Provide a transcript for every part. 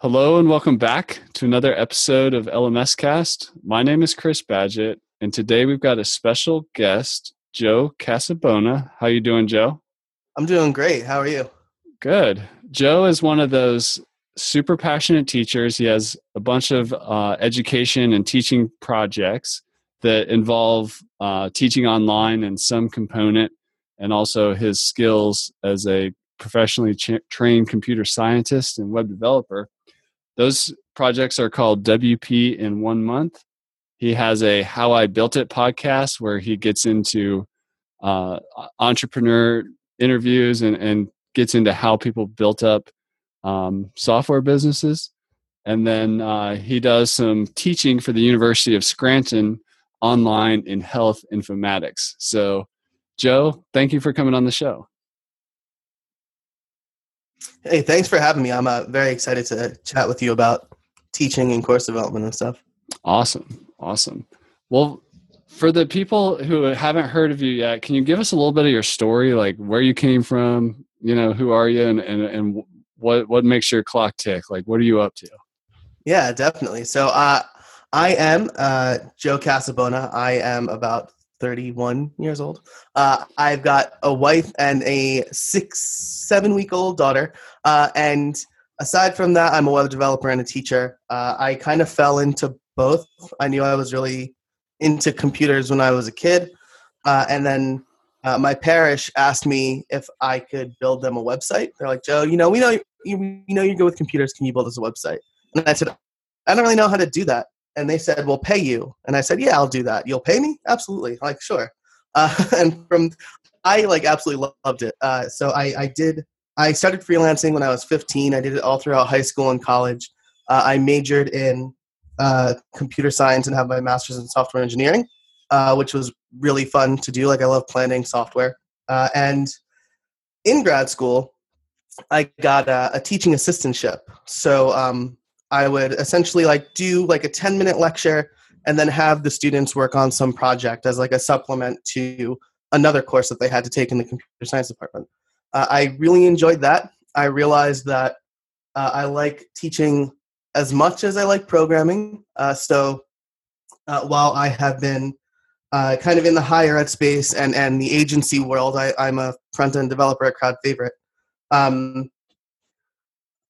Hello and welcome back to another episode of LMS Cast. My name is Chris Badgett, and today we've got a special guest, Joe Casabona. How you doing, Joe? I'm doing great. How are you? Good. Joe is one of those super passionate teachers. He has a bunch of uh, education and teaching projects that involve uh, teaching online and some component, and also his skills as a professionally cha- trained computer scientist and web developer those projects are called WP in one month. He has a How I Built It podcast where he gets into uh, entrepreneur interviews and, and gets into how people built up um, software businesses. And then uh, he does some teaching for the University of Scranton online in health informatics. So, Joe, thank you for coming on the show. Hey, thanks for having me. I'm uh, very excited to chat with you about teaching and course development and stuff. Awesome. Awesome. Well, for the people who haven't heard of you yet, can you give us a little bit of your story, like where you came from, you know, who are you and, and, and what, what makes your clock tick? Like, what are you up to? Yeah, definitely. So, uh, I am uh, Joe Casabona. I am about 31 years old. Uh, I've got a wife and a six, seven week old daughter. Uh, and aside from that, I'm a web developer and a teacher. Uh, I kind of fell into both. I knew I was really into computers when I was a kid. Uh, and then uh, my parish asked me if I could build them a website. They're like, Joe, you know, we know you, know you're good with computers. Can you build us a website? And I said, I don't really know how to do that and they said, "We'll pay you." And I said, "Yeah, I'll do that. You'll pay me? Absolutely." Like, sure. Uh, and from, I like absolutely loved it. Uh, so I, I did. I started freelancing when I was 15. I did it all throughout high school and college. Uh, I majored in uh, computer science and have my master's in software engineering, uh, which was really fun to do. Like, I love planning software. Uh, and in grad school, I got a, a teaching assistantship. So um, I would essentially like do like a 10 minute lecture and then have the students work on some project as like a supplement to another course that they had to take in the computer science department. Uh, I really enjoyed that. I realized that uh, I like teaching as much as I like programming. Uh, so uh, while I have been uh, kind of in the higher ed space and, and the agency world, I, am a front end developer at Crowd Favorite. Um,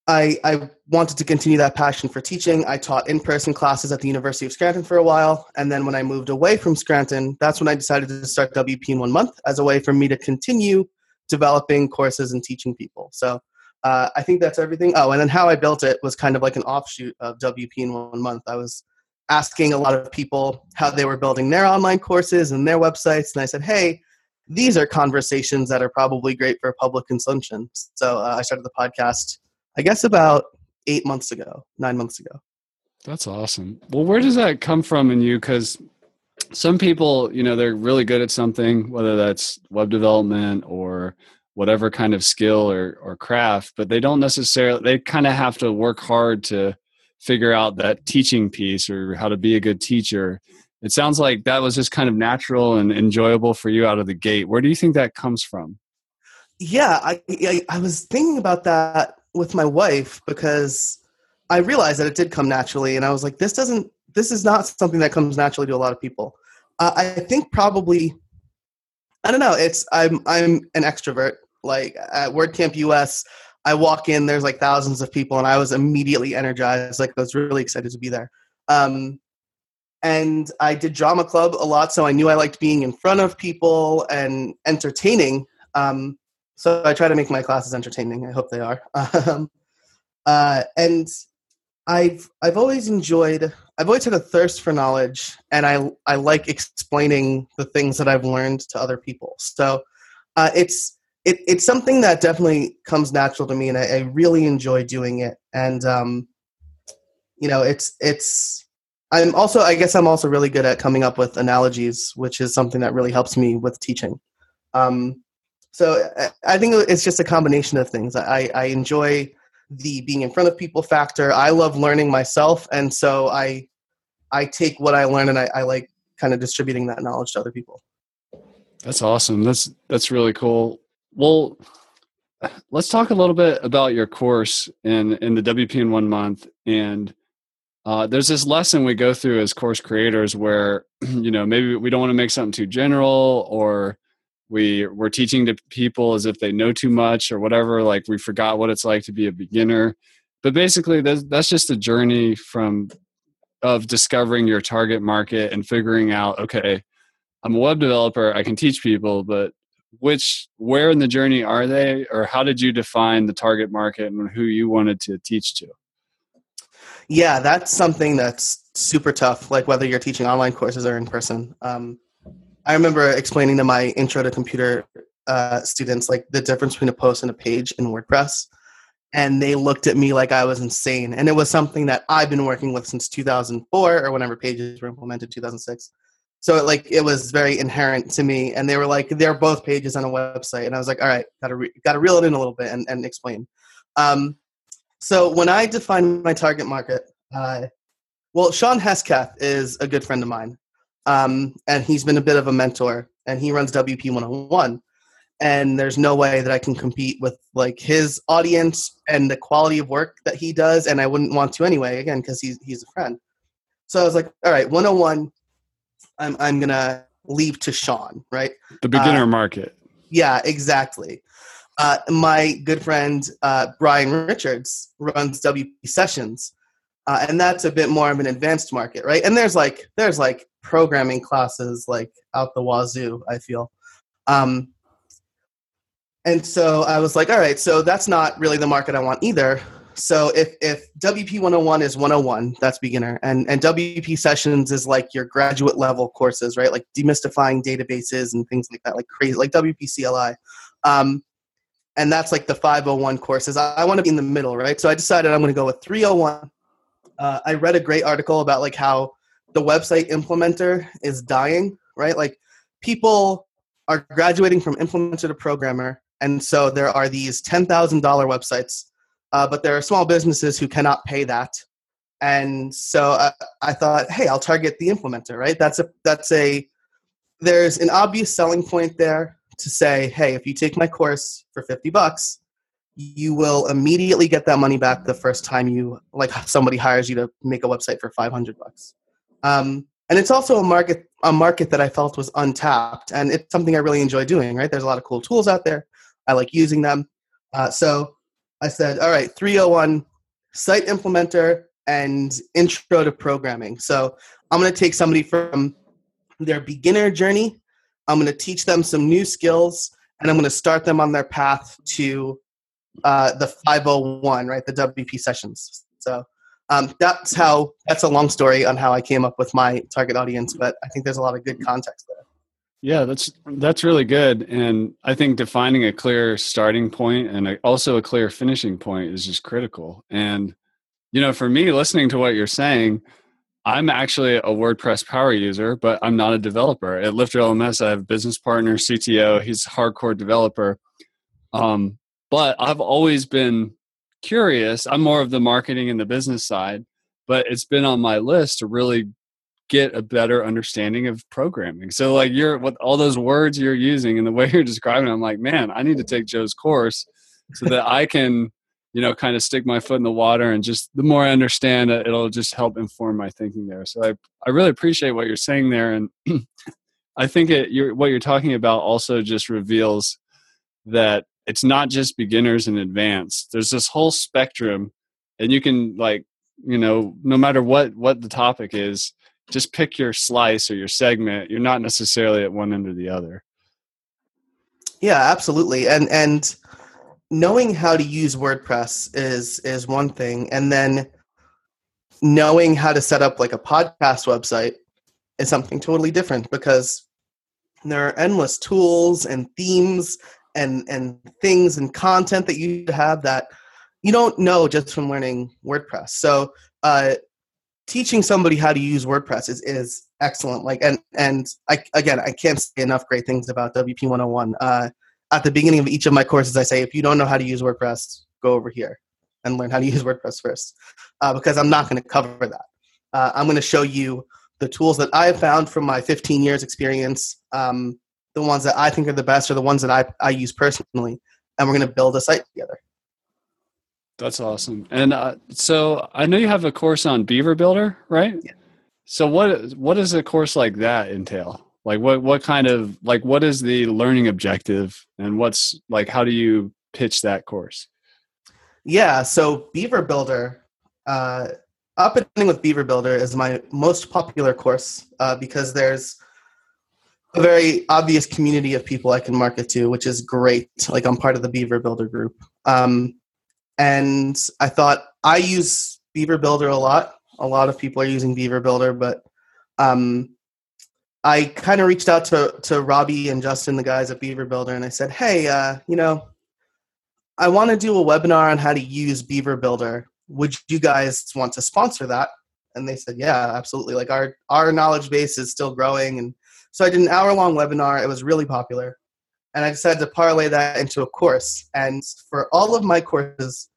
I, I wanted to continue that passion for teaching. I taught in person classes at the University of Scranton for a while. And then when I moved away from Scranton, that's when I decided to start WP in one month as a way for me to continue developing courses and teaching people. So uh, I think that's everything. Oh, and then how I built it was kind of like an offshoot of WP in one month. I was asking a lot of people how they were building their online courses and their websites. And I said, hey, these are conversations that are probably great for public consumption. So uh, I started the podcast I guess about eight months ago, nine months ago. That's awesome. Well, where does that come from in you? Because some people, you know, they're really good at something, whether that's web development or whatever kind of skill or, or craft, but they don't necessarily, they kind of have to work hard to figure out that teaching piece or how to be a good teacher. It sounds like that was just kind of natural and enjoyable for you out of the gate. Where do you think that comes from? Yeah, I, I, I was thinking about that with my wife because I realized that it did come naturally, and I was like, this doesn't, this is not something that comes naturally to a lot of people. Uh, I think probably, I don't know. It's I'm I'm an extrovert. Like at WordCamp US, I walk in, there's like thousands of people, and I was immediately energized. Like I was really excited to be there. Um, and I did drama club a lot, so I knew I liked being in front of people and entertaining. Um, so I try to make my classes entertaining. I hope they are. Um, uh, and I've I've always enjoyed. I've always had a thirst for knowledge, and I I like explaining the things that I've learned to other people. So uh, it's it, it's something that definitely comes natural to me, and I, I really enjoy doing it. And um, you know, it's it's. I'm also I guess I'm also really good at coming up with analogies, which is something that really helps me with teaching. Um, so I think it's just a combination of things. I, I enjoy the being in front of people factor. I love learning myself, and so I I take what I learn and I, I like kind of distributing that knowledge to other people. That's awesome. That's that's really cool. Well, let's talk a little bit about your course in in the WP in one month. And uh, there's this lesson we go through as course creators where you know maybe we don't want to make something too general or we we're teaching to people as if they know too much or whatever like we forgot what it's like to be a beginner. But basically that's, that's just a journey from of discovering your target market and figuring out okay i'm a web developer i can teach people but which where in the journey are they or how did you define the target market and who you wanted to teach to? Yeah that's something that's super tough like whether you're teaching online courses or in person. Um, i remember explaining to my intro to computer uh, students like the difference between a post and a page in wordpress and they looked at me like i was insane and it was something that i've been working with since 2004 or whenever pages were implemented 2006 so like it was very inherent to me and they were like they're both pages on a website and i was like all right gotta re- gotta reel it in a little bit and, and explain. Um, so when i define my target market uh, well shawn hesketh is a good friend of mine um, and he's been a bit of a mentor and he runs wp 101 and there's no way that i can compete with like his audience and the quality of work that he does and i wouldn't want to anyway again because he's, he's a friend so i was like all right 101 I'm I'm gonna leave to Shawn, right? The beginner uh, market. Yeah, exactly. Uh, my good friend uh, Brian Richards runs WP Sessions, uh, and that's a bit more of an advanced market, right? And there's like there's like programming classes like out the wazoo. I feel, um, and so I was like, all right, so that's not really the market I want either. So if if WP 101 is 101, that's beginner, and and WP sessions is like your graduate level courses, right? Like demystifying databases and things like that, like crazy, like WP CLI. Um, and that's like the 501 courses. I, I want to be in the middle, right? So I decided I'm going to go with 301. Uh, I read a great article about like how the website implementer is dying, right? Like people are graduating from implementer to programmer, and so there are these $10,000 websites uh, but there are small businesses who cannot pay that and so uh, I thought hey i'll target the implementer right that's a that's a there's an obvious selling point there to say hey if you take my course for 50 bucks you will immediately get that money back the first time you like somebody hires you to make a website for 500 bucks um, and it's also a market a market that i felt was untapped and it's something i really enjoy doing right there's a lot of cool tools out there i like using them uh, so I said, all right, 301 site implementer and intro to programming. So I'm going to take somebody from their beginner journey. I'm going to teach them some new skills and I'm going to start them on their path to uh, the 501, right? The WP sessions. So um, that's how, that's a long story on how I came up with my target audience, but I think there's a lot of good context there. Yeah, that's that's really good, and I think defining a clear starting point and also a clear finishing point is just critical. And you know, for me, listening to what you're saying, I'm actually a WordPress power user, but I'm not a developer. At Lifter LMS, I have a business partner, CTO. He's a hardcore developer. Um, but I've always been curious. I'm more of the marketing and the business side, but it's been on my list to really get a better understanding of programming. So like you're with all those words you're using and the way you're describing, it, I'm like, man, I need to take Joe's course so that I can, you know, kind of stick my foot in the water and just the more I understand it, it'll just help inform my thinking there. So I I really appreciate what you're saying there, and I think it you're what you're talking about also just reveals that it's not just beginners and advanced. There's this whole spectrum, and you can like you know no matter what what the topic is just pick your slice or your segment you're not necessarily at one end or the other yeah absolutely and and knowing how to use wordpress is is one thing and then knowing how to set up like a podcast website is something totally different because there are endless tools and themes and and things and content that you have that you don't know just from learning wordpress so uh, teaching somebody how to use WordPress is, is excellent. Like, and, and I, again, I can't say enough great things about WP 101. Uh, at the beginning of each of my courses, I say, if you don't know how to use WordPress, go over here and learn how to use WordPress first, uh, because I'm not going to cover that. Uh, I'm going to show you the tools that I've found from my 15 years experience, um, the ones that I think are the best are the ones that I, I use personally. and we're going to build a site together. That's awesome. And uh, so I know you have a course on Beaver Builder, right? Yeah. So what what does a course like that entail? Like what what kind of like what is the learning objective and what's like how do you pitch that course? Yeah, so Beaver Builder, uh, up and running with Beaver Builder is my most popular course uh, because there's a very obvious community of people I can market to, which is great. Like I'm part of the Beaver Builder group. Um, and I thought I use Beaver Builder a lot. A lot of people are using Beaver Builder, but um, I kind of reached out to to Robby and Justin, the guys at Beaver Builder, and I said, "Hey, uh, you know, I want to do a webinar on how to use Beaver Builder. Would you guys want to sponsor that?" And they said, "Yeah, absolutely. Like our our knowledge base is still growing, and so I did an hour long webinar. It was really popular and I decided to parlay that into a course. And for all of my courses,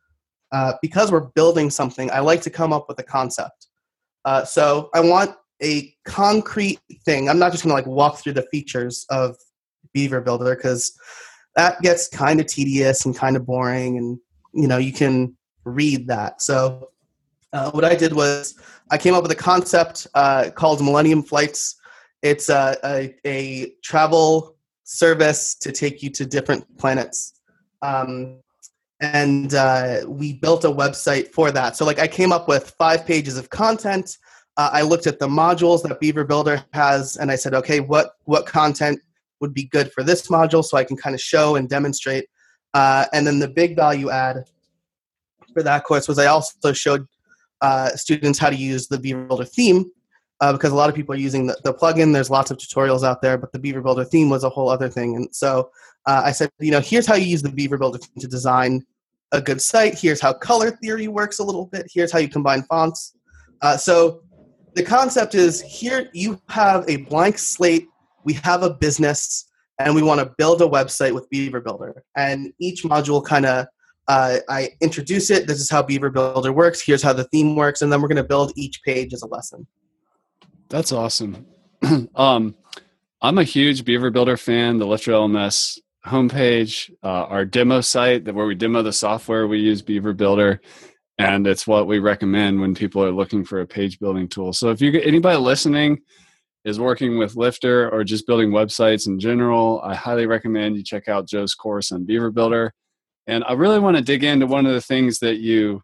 uh, because we're building something, I like to come up with a concept. Uh, so I want a concrete thing. I'm not just going to like walk through the features of Beaver Builder because that gets kind of tedious and kind of boring, and you know you can read that. So uh, what I did was I came up with a concept uh, called Millennium Flights. It's a, a, a travel service to take you to different planets. Um, and uh, we built a website for that. So, like, I came up with five pages of content. Uh, I looked at the modules that Beaver Builder has, and I said, okay, what what content would be good for this module, so I can kind of show and demonstrate. Uh, and then the big value add for that course was I also showed uh, students how to use the Beaver Builder theme, uh, because a lot of people are using the, the plugin. There's lots of tutorials out there, but the Beaver Builder theme was a whole other thing. And so uh, I said, you know, here's how you use the Beaver Builder to design a good site. Here's how color theory works a little bit. Here's how you combine fonts. Uh, so the concept is here you have a blank slate. We have a business, and we want to build a website with Beaver Builder. And each module kind of uh, I introduce it. This is how Beaver Builder works. Here's how the theme works, and then we're going to build each page as a lesson. That's awesome. um, I'm a huge Beaver Builder fan. The Lifter LMS homepage, uh, our demo site that where we demo the software, we use Beaver Builder, and it's what we recommend when people are looking for a page building tool. So if you anybody listening is working with Lifter or just building websites in general, I highly recommend you check out Joe's course on Beaver Builder. And I really want to dig into one of the things that you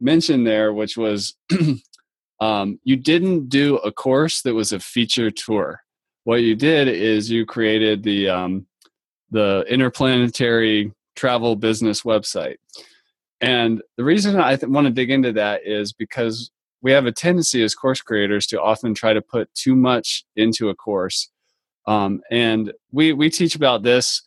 mentioned there, which was um, you didn't do a course that was a feature tour. What you did is you created the um, the interplanetary travel business website. And the reason I th- want to dig into that is because we have a tendency as course creators to often try to put too much into a course. Um, and we we teach about this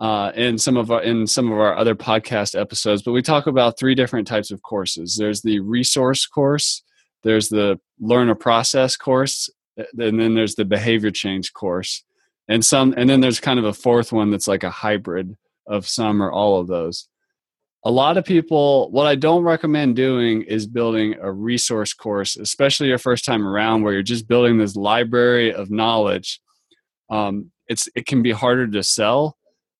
uh, in some of our in some of our other podcast episodes, but we talk about three different types of courses. There's the resource course, there's the learn a process course and then there's the behavior change course. And some and then there's kind of a fourth one that's like a hybrid of some or all of those. A lot of people what i don't recommend doing is building a resource course especially your first time around where you're just building this library of knowledge. Um, it's it can be harder to sell.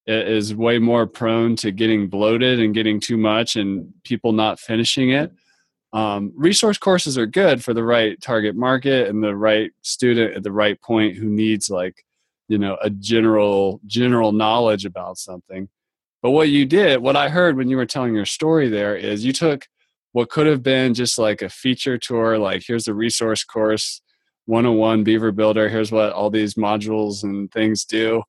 It is way more prone to getting bloated and getting too much and people not finishing it um, resource courses are good for the right target market and the right student at the right point who needs like you know a general general knowledge about something. But what you did what i heard when you were telling your story there is you took what could have been just like a feature tour like here's the resource course 101 beaver builder here's what all these modules and things do.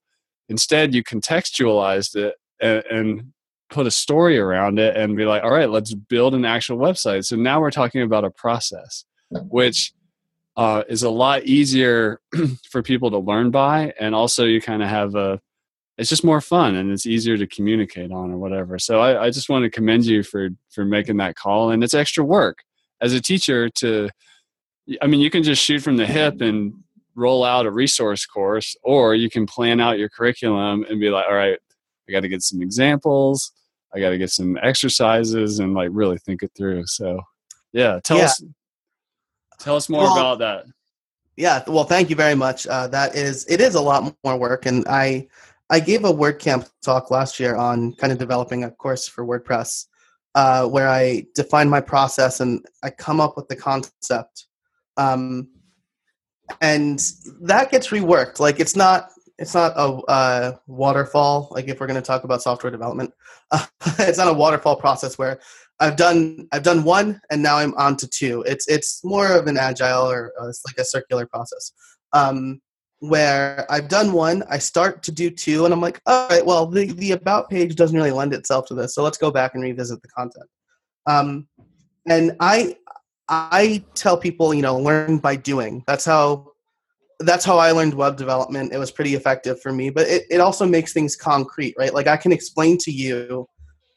Instead you contextualized it and, and put a story around it and be like, all right, let's build an actual website. So now we're talking about a process, which uh, is a lot easier for people to learn by. And also, you kind of have a, it's just more fun and it's easier to communicate on or whatever. So I, I just want to commend you for for making that call. And it's extra work as a teacher to, I mean, you can just shoot from the hip and roll out a resource course, or you can plan out your curriculum and be like, all right, I got to get some examples. I got to get some exercises and like really think it through. So, yeah, tell yeah. us tell us more well, about that. Yeah, well, thank you very much. Uh, that is it is a lot more work, and I I gave a WordCamp talk last year on kind of developing a course for WordPress, uh, where I define my process and I come up with the concept, um, and that gets reworked. Like it's not it's not a uh, waterfall. Like if we're going to talk about software development, uh, it's not a waterfall process where I've done I've done one and now I'm on to two. It's it's more of an agile or uh, it's like a circular process. Um, where I've done one, I start to do two, and I'm like, all right, well, the, the about page doesn't really lend itself to this, so let's go back and revisit the content. Um, and I I tell people, you know, learn by doing. That's how that's how I learned web development. It was pretty effective for me, but it, it also makes things concrete, right? Like I can explain to you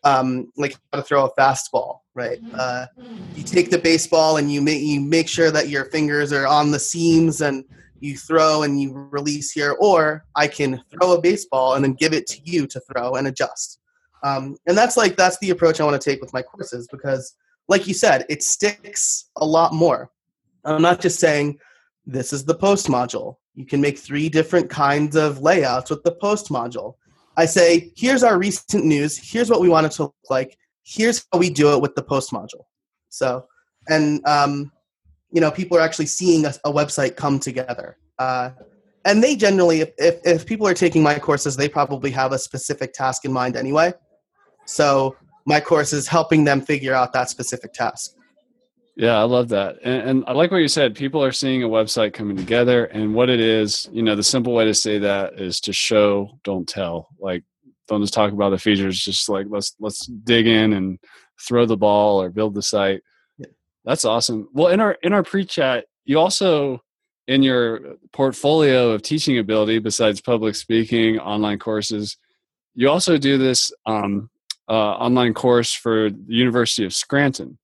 um, like how to throw a fastball, right? Uh, you take the baseball and you make you make sure that your fingers are on the seams and you throw and you release here, or I can throw a baseball and then give it to you to throw and adjust. Um, and that's like that's the approach I want to take with my courses because, like you said, it sticks a lot more. I'm not just saying this is the post module. You can make three different kinds of layouts with the post module. I say, here's our recent news. Here's what we want it to look like. Here's how we do it with the post module. So, and um, you know, people are actually seeing a, a website come together. Uh, and they generally, if, if, if people are taking my courses, they probably have a specific task in mind anyway. So my course is helping them figure out that specific task. Yeah, I love that. And, and, I like what you said. People are seeing a website coming together, and what it is, you know, the simple way to say that is to show, don't tell. Like, don't just talk about the features. Just like let's let's dig in and throw the ball or build the site. Yeah. That's awesome. Well, in our in our pre-chat, you also in your portfolio of teaching ability, besides public speaking, online courses, you also do this um, uh, online course for the University of Scranton.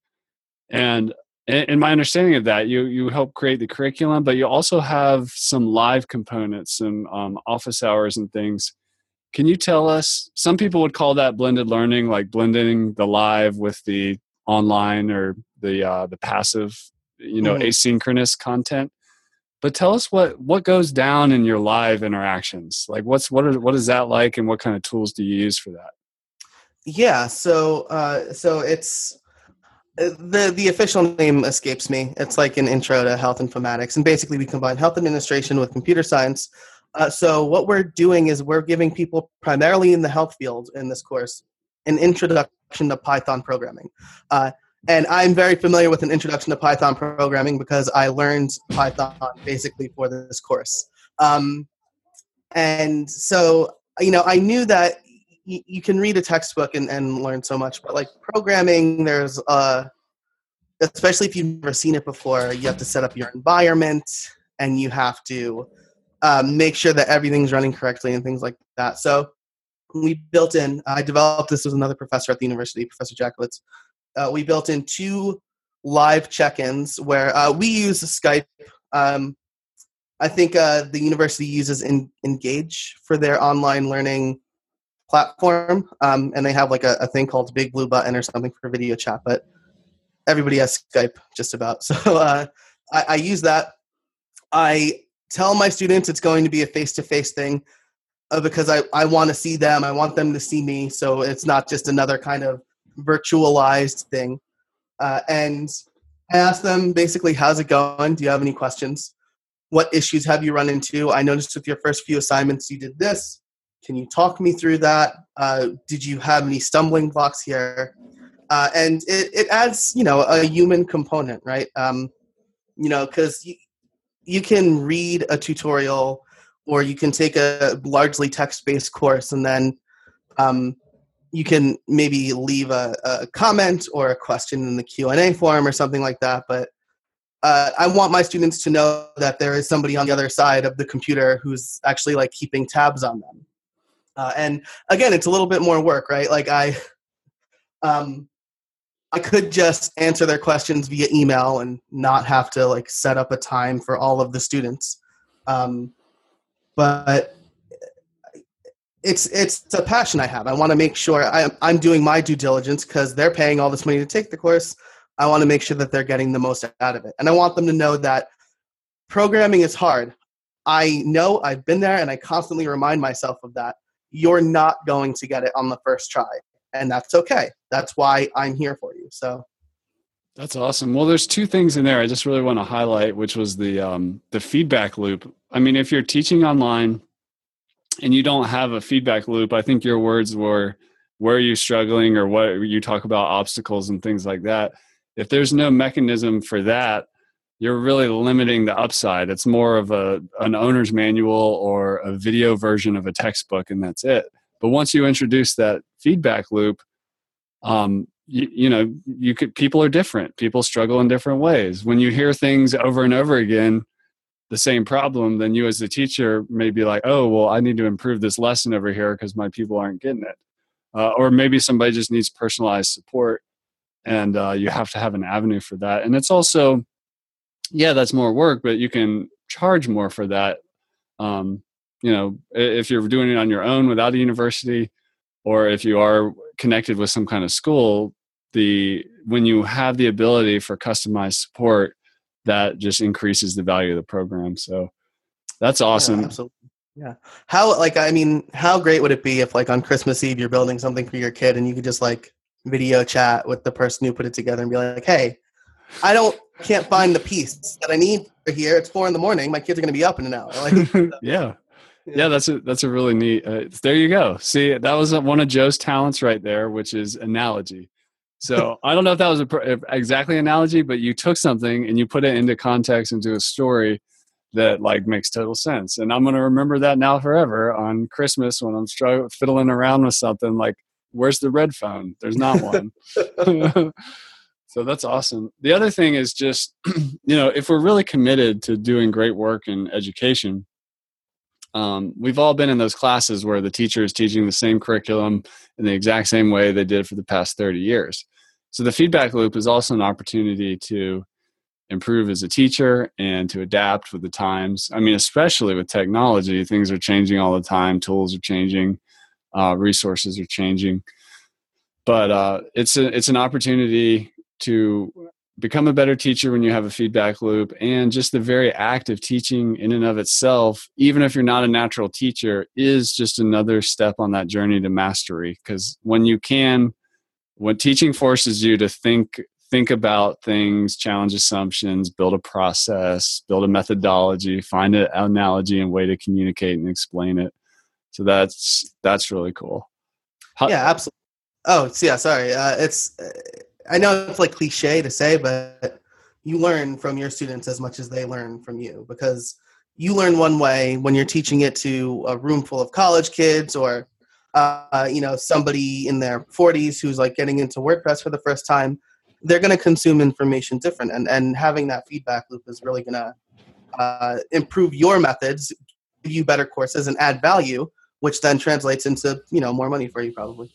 And in my understanding of that, you you help create the curriculum, but you also have some live components and um, office hours and things. Can you tell us? Some people would call that blended learning, like blending the live with the online or the uh, the passive, you know, mm-hmm. asynchronous content. But tell us what what goes down in your live interactions. Like, what's what are, what is that like, and what kind of tools do you use for that? Yeah, so uh, so it's the the official name escapes me. It's like an intro to health informatics, and basically we combine health administration with computer science. Uh, so what we're doing is we're giving people primarily in the health field in this course an introduction to Python programming. Uh, and I'm very familiar with an introduction to Python programming because I learned Python basically for this course. Um, and so, you know, I knew that you, can read a textbook and, and learn so much, but like programming, there's uh, especially if you've never seen it before, you have to set up your environment and you have to um, make sure that everything's running correctly and things like that. So we built in, I developed this with another professor at the university, Professor Jacklitz. Uh, we built in two live check-ins where uh, we use Skype. Um, I think uh, the university uses in, Engage for their online learning platform, um, and they have like a, a, thing called Big Blue Button or something for video chat. But everybody has Skype just about, so uh, I, I use that. I tell my students it's going to be a face-to-face thing uh, because I, I want to see them. I want them to see me, so it's not just another kind of virtualized thing. Uh, and I ask them basically, how's it going? Do you have any questions? What issues have you run into? I noticed with your first few assignments you did this. Can you talk me through that? Uh, did you have any stumbling blocks here? Uh, and it, it adds, you know, a human component, right? Um, you know, because you, you can read a tutorial or you can take a largely text-based course and then um, you can maybe leave a, a, comment or a question in the q&a form or something like that but uh, i want my students to know that there is somebody on the other side of the computer who's actually like keeping tabs on them uh, and again, it's a little bit more work, right? Like I, um, I could just answer their questions via email and not have to like set up a time for all of the students. Um, but it's it's a passion I have. I want to make sure I, I'm doing my due diligence because they're paying all this money to take the course. I want to make sure that they're getting the most out of it, and I want them to know that programming is hard. I know I've been there, and I constantly remind myself of that you're not going to get it on the first try. And that's okay. That's why I'm here for you. So that's awesome. Well, there's two things in there I just really want to highlight, which was the um, the feedback loop. I mean, if you're teaching online and you don't have a feedback loop, I think your words were where are you struggling or what you talk about obstacles and things like that. If there's no mechanism for that, you're really limiting the upside. It's more of a an owner's manual or a video version of a textbook, and that's it. But once you introduce that feedback loop, um, you, you know, you could people are different. People struggle in different ways. When you hear things over and over again, the same problem, then you as the teacher may be like, oh, well, I need to improve this lesson over here because my people aren't getting it. Uh, or maybe somebody just needs personalized support and uh, you have to have an avenue for that. And it's also, yeah, that's more work, but you can charge more for that. Um, you know, if you're doing it on your own without a university, or if you are connected with some kind of school, the when you have the ability for customized support, that just increases the value of the program. So that's awesome. Yeah, absolutely. Yeah. How like I mean, how great would it be if like on Christmas Eve you're building something for your kid and you could just like video chat with the person who put it together and be like, "Hey, I don't can't find the piece that I need here. It's four in the morning. My kids are going to be up in an hour." Like, yeah. Yeah, that's a that's a really neat. Uh, there you go. See, that was one of Joe's talents right there, which is analogy. So I don't know if that was a, exactly analogy, but you took something and you put it into context into a story that like makes total sense. And I'm going to remember that now forever on Christmas when I'm struggling, fiddling around with something like, where's the red phone? There's not one. so that's awesome. The other thing is just, you know, if we're really committed to doing great work in education, um, we've all been in those classes where the teacher is teaching the same curriculum in the exact same way they did for the past 30 years. So the feedback loop is also an opportunity to improve as a teacher and to adapt with the times. I mean, especially with technology, things are changing all the time, tools are changing, uh, resources are changing. But uh, it's a, it's an opportunity to become a better teacher when you have a feedback loop and just the very act of teaching in and of itself even if you're not a natural teacher is just another step on that journey to mastery because when you can when teaching forces you to think think about things challenge assumptions build a process build a methodology find an analogy and way to communicate and explain it. So that's that's really cool. How, yeah absolutely oh yeah sorry uh, it's I know it's like cliche to say, but you learn from your students as much as they learn from you because you learn one way when you're teaching it to a room full of college kids or uh, you know somebody in their 40s who's like getting into WordPress for the first time. They're going to consume information different, and and having that feedback loop is really going to uh, improve your methods, give you better courses, and add value, which then translates into you know more money for you probably.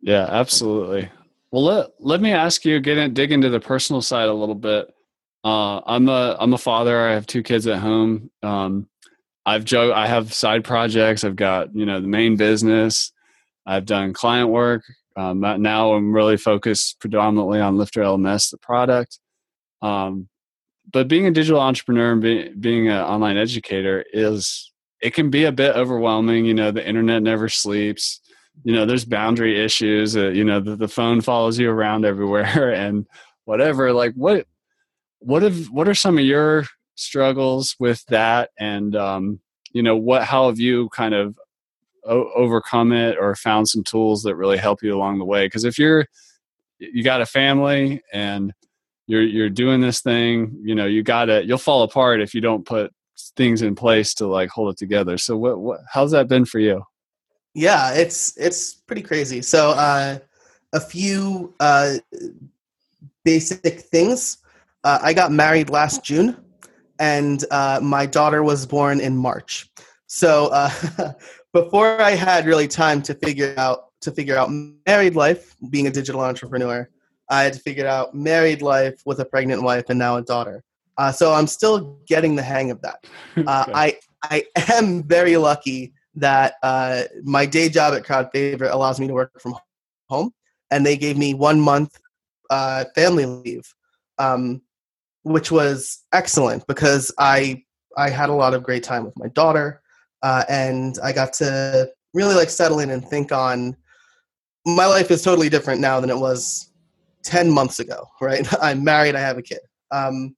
Yeah, absolutely. Well, let, let me ask you, get in, dig into the personal side a little bit. Uh, I'm a I'm a father. I have two kids at home. Um, I've jo- I have side projects. I've got you know the main business. I've done client work. Um, now I'm really focused predominantly on Lifter LMS, the product. Um, but being a digital entrepreneur and be, being an online educator is it can be a bit overwhelming. You know, the internet never sleeps you know there's boundary issues uh, you know the, the phone follows you around everywhere and whatever like what what have what are some of your struggles with that? And um you know what how have you kind of o- overcome it or found some tools that really help you along the way? Because if you're you got a family and you're you're doing this thing you know you got to you'll fall apart if you don't put things in place to like hold it together. So what, what how's that been for you yeah, it's it's pretty crazy. So uh, a few uh, basic things. Uh, I got married last June, and uh, my daughter was born in March. So uh, before I had really time to figure out to figure out married life, being a digital entrepreneur, I had to figure out married life with a pregnant wife and now a daughter. Uh, so I'm still getting the hang of that. Uh, I I am very lucky that uh, my day job at Crowd Favorite allows me to work from home, and they gave me one month uh, family leave, um, which was excellent because I I had a lot of great time with my daughter, uh, and I got to really like settle in and think on my life is totally different now than it was 10 months ago right? I'm married i have a kid. Um,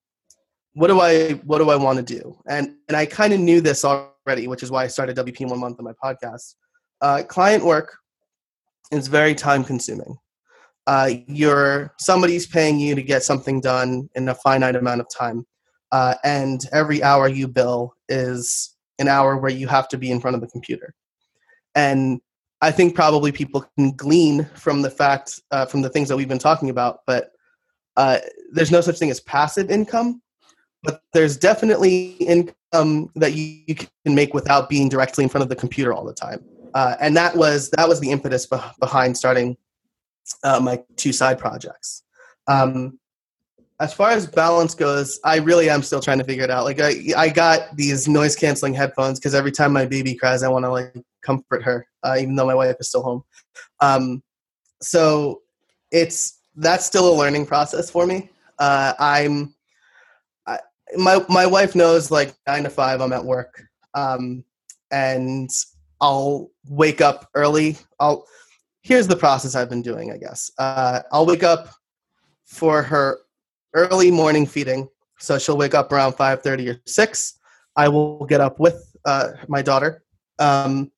what do i what do i want to do? And and i kind of knew this already which is why i started wp one month on my podcast. Uh, client work is very time consuming. Uh, you're somebody's paying you to get something done in a finite amount of time. Uh, and every hour you bill is an hour where you have to be in front of the computer. And i think probably people can glean from the fact uh, from the things that we've been talking about but uh, there's no such thing as passive income but there's definitely income that you, you can make without being directly in front of the computer all the time uh, and that was that was the impetus be- behind starting uh, my two side projects. Um, as far as balance goes, I really am still trying to figure it out. Like I, I got these noise canceling headphones because every time my baby cries, I want to like comfort her, uh, even though my wife is still home. Um, so it's that's still a learning process for me. Uh, I'm my my wife knows like nine to five I'm at work, um, and I'll wake up early. I'll here's the process I've been doing, I guess. Uh, I'll wake up for her early morning feeding. So she'll wake up around 5.30 or 6. I will get up with uh, my daughter. Um,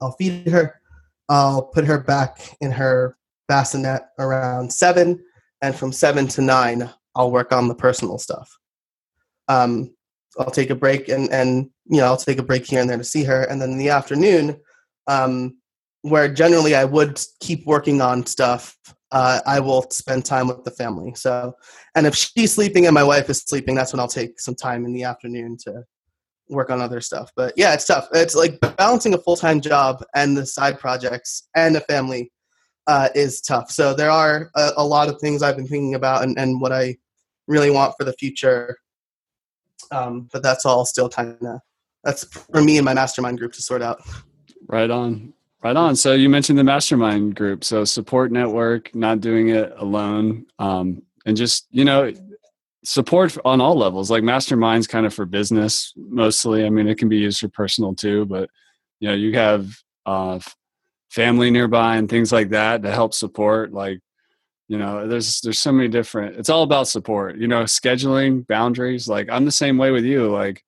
I'll feed her. I'll put her back in her bassinet around 7. And from 7 to 9, I'll work on the personal stuff. Um, I'll take a break and, and, you know, I'll take a break here and there to see her. And then in the afternoon, um, where generally I would keep working on stuff, uh, I will spend time with the family. So, and if she's sleeping and my wife is sleeping, that's when I'll take some time in the afternoon to work on other stuff. But yeah, it's tough. It's like balancing a full time job and the side projects and a family uh, is tough. So there are a, a, lot of things I've been thinking about and, and what I really want for the future. Um, but that's all still kind of that's for me and my mastermind group to sort out. Right on. Right on. So you mentioned the mastermind group. So support network, not doing it alone, um, and just you know support on all levels. Like masterminds, kind of for business mostly. I mean, it can be used for personal too, but you know you have uh, family nearby and things like that to help support. Like you know, there's there's so many different. It's all about support. You know, scheduling boundaries. Like I'm the same way with you. Like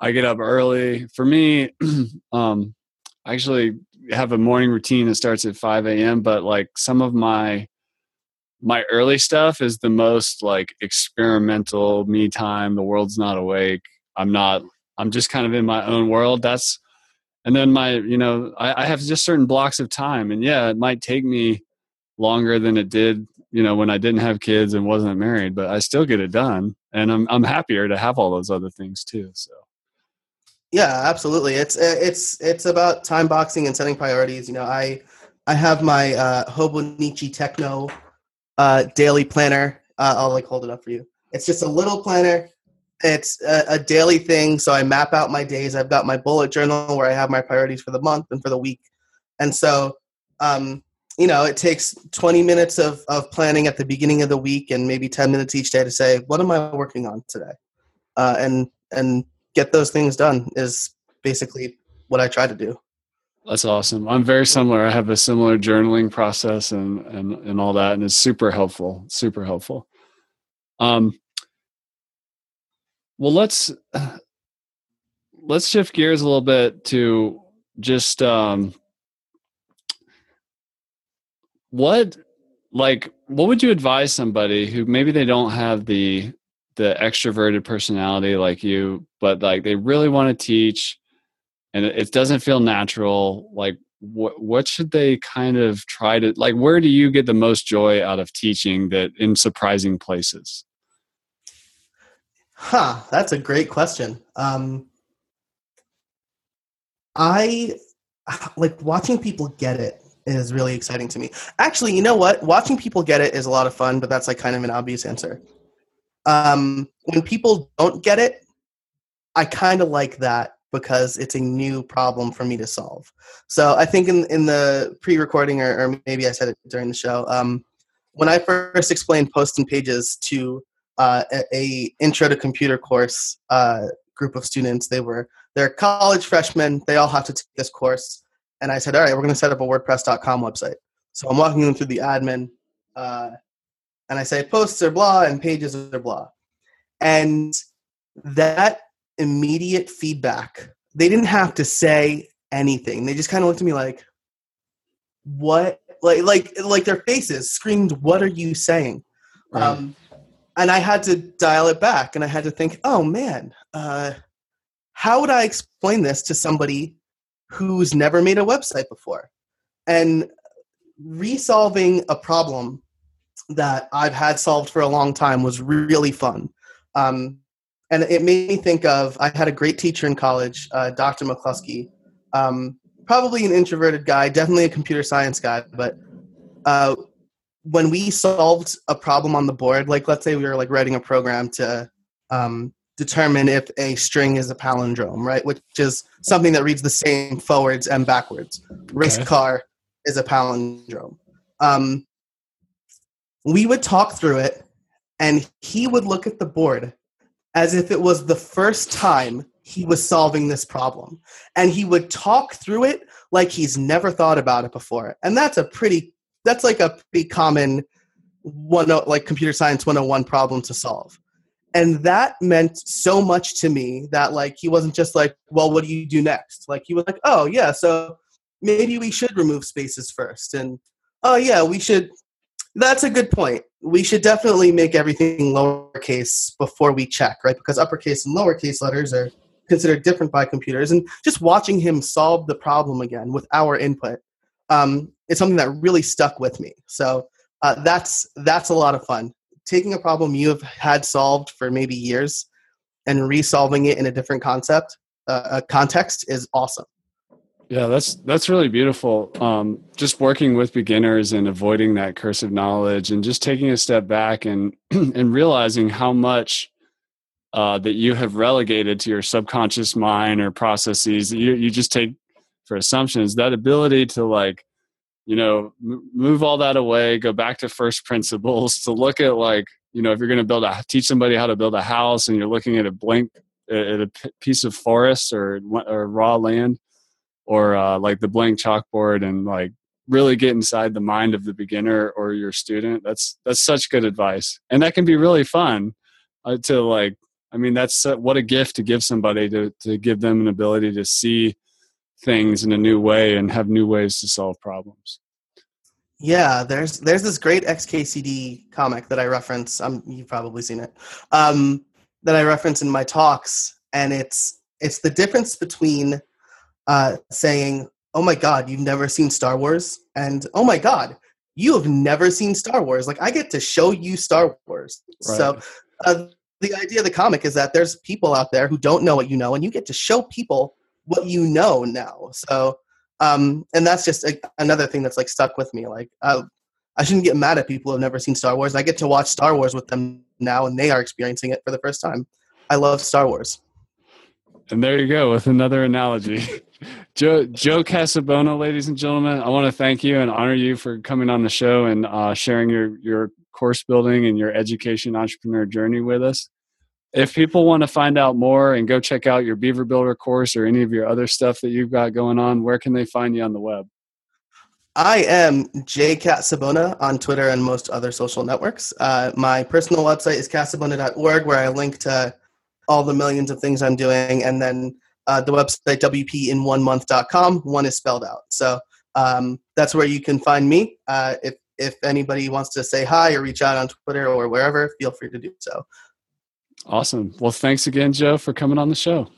I get up early. For me, um, i actually have a morning routine that starts at 5 a.m. But like some of my my early stuff is the most like experimental me time. The world's not awake. I'm not. I'm just kind of in my own world. That's and then my you know I, I have just certain blocks of time. And yeah, it might take me longer than it did you know when I didn't have kids and wasn't married, but I still get it done. And I'm I'm happier to have all those other things too. So yeah, absolutely. It's uh, it's it's about time boxing and setting priorities. You know, I I have my uh, Hobonichi Techno uh, daily planner. Uh, I'll like hold it up for you. It's just a little planner. It's a, a, daily thing, so I map out my days. I've got my bullet journal where I have my priorities for the month and for the week, and so um, you know it takes 20 minutes of of planning at the beginning of the week and maybe 10 minutes each day to say what am I working on today, uh, and and get those things done is basically what I try to do. That's awesome. I'm very similar. I have a similar journaling process and and and all that, and it's super helpful. Super helpful. Um. Well, let's let's shift gears a little bit to just um, what like what would you advise somebody who maybe they don't have the the extroverted personality like you, but like they really want to teach and it doesn't feel natural. Like what what should they kind of try to like where do you get the most joy out of teaching that in surprising places? Huh, that's a great question. Um I like watching people get it is really exciting to me. Actually, you know what? Watching people get it is a lot of fun, but that's like kind of an obvious answer um, when people don't get it, I kind of like that because it's a new problem for me to solve. So I think in in the pre-recording, or, or maybe I said it during the show, um, when I first explained posts and pages to uh, a, a, intro to computer course uh, group of students, they were they're college freshmen. They all have to take this course, and I said, all right, we're going to set up a WordPress.com website. So I'm walking them through the admin, uh, and I say posts are blah and pages are blah. And that immediate feedback, they didn't have to say anything. They just kind of looked at me like, what? Like, like, like their faces screamed, what are you saying? Right. Um, and I had to dial it back and I had to think, oh man, uh, how would I explain this to somebody who's never made a website before? And resolving a problem that I've had solved for a long time was really fun. Um, and it made me think of I had a great teacher in college, uh, Dr. McCluskey. Um, probably an introverted guy, definitely a computer science guy, but uh, when we solved a problem on the board, like let's say we were like writing a program to um, determine if a string is a palindrome, right? Which is something that reads the same forwards and backwards. Okay. Race car is a palindrome. Um, we would talk through it, and he would look at the board as if it was the first time he was solving this problem. And he would talk through it like he's never thought about it before. And that's a pretty that's like a pretty common one like computer science 101 problem to solve and that meant so much to me that like he wasn't just like well what do you do next like he was like oh yeah so maybe we should remove spaces first and oh yeah we should that's a good point we should definitely make everything lowercase before we check right because uppercase and lowercase letters are considered different by computers and just watching him solve the problem again with our input um, it's something that really stuck with me. So uh, that's that's a lot of fun. Taking a problem you have had solved for maybe years and resolving it in a different concept, uh, context is awesome. Yeah, that's that's really beautiful. Um, just working with beginners and avoiding that curse of knowledge, and just taking a step back and and realizing how much uh, that you have relegated to your subconscious mind or processes. You you just take for assumptions. That ability to like you know move all that away go back to first principles to look at like you know if you're going to build a teach somebody how to build a house and you're looking at a blank at a piece of forest or, or raw land or uh, like the blank chalkboard and like really get inside the mind of the beginner or your student that's that's such good advice. And that can be really fun uh, to like i mean that's uh, what a gift to give somebody to to give them an ability to see things in a new way and have new ways to solve problems. Yeah, there's there's this great XKCD comic that I reference. Um, you've probably seen it. Um, that I reference in my talks, and it's it's the difference between uh, saying, "Oh my God, you've never seen Star Wars," and "Oh my God, you have never seen Star Wars." Like I get to show you Star Wars. Right. So uh, the idea of the comic is that there's people out there who don't know what you know, and you get to show people what you know now. So, um, and that's just a, another thing that's like stuck with me. Like, uh, I shouldn't get mad at people who've never seen Star Wars. I get to watch Star Wars with them now, and they are experiencing it for the first time. I love Star Wars. And there you go with another analogy. Joe Joe Casabona, ladies and gentlemen, I want to thank you and honor you for coming on the show and uh, sharing your your course building and your education entrepreneur journey with us if people want to find out more and go check out your Beaver Builder course or any of your other stuff that you've got going on, where can they find you on the web? I am jcasabona on Twitter and most other social networks. Uh, my personal website is casabona.org, where I link to all the millions of things I'm doing, and then uh, the website wpinonemonth.com. One is spelled out, so um, that's where you can find me. Uh, if if anybody wants to say hi or reach out on Twitter or wherever, feel free to do so. Awesome. Well, thanks again, Joe, for coming on the show.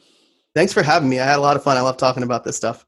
Thanks for having me. I had a lot of fun. I love talking about this stuff.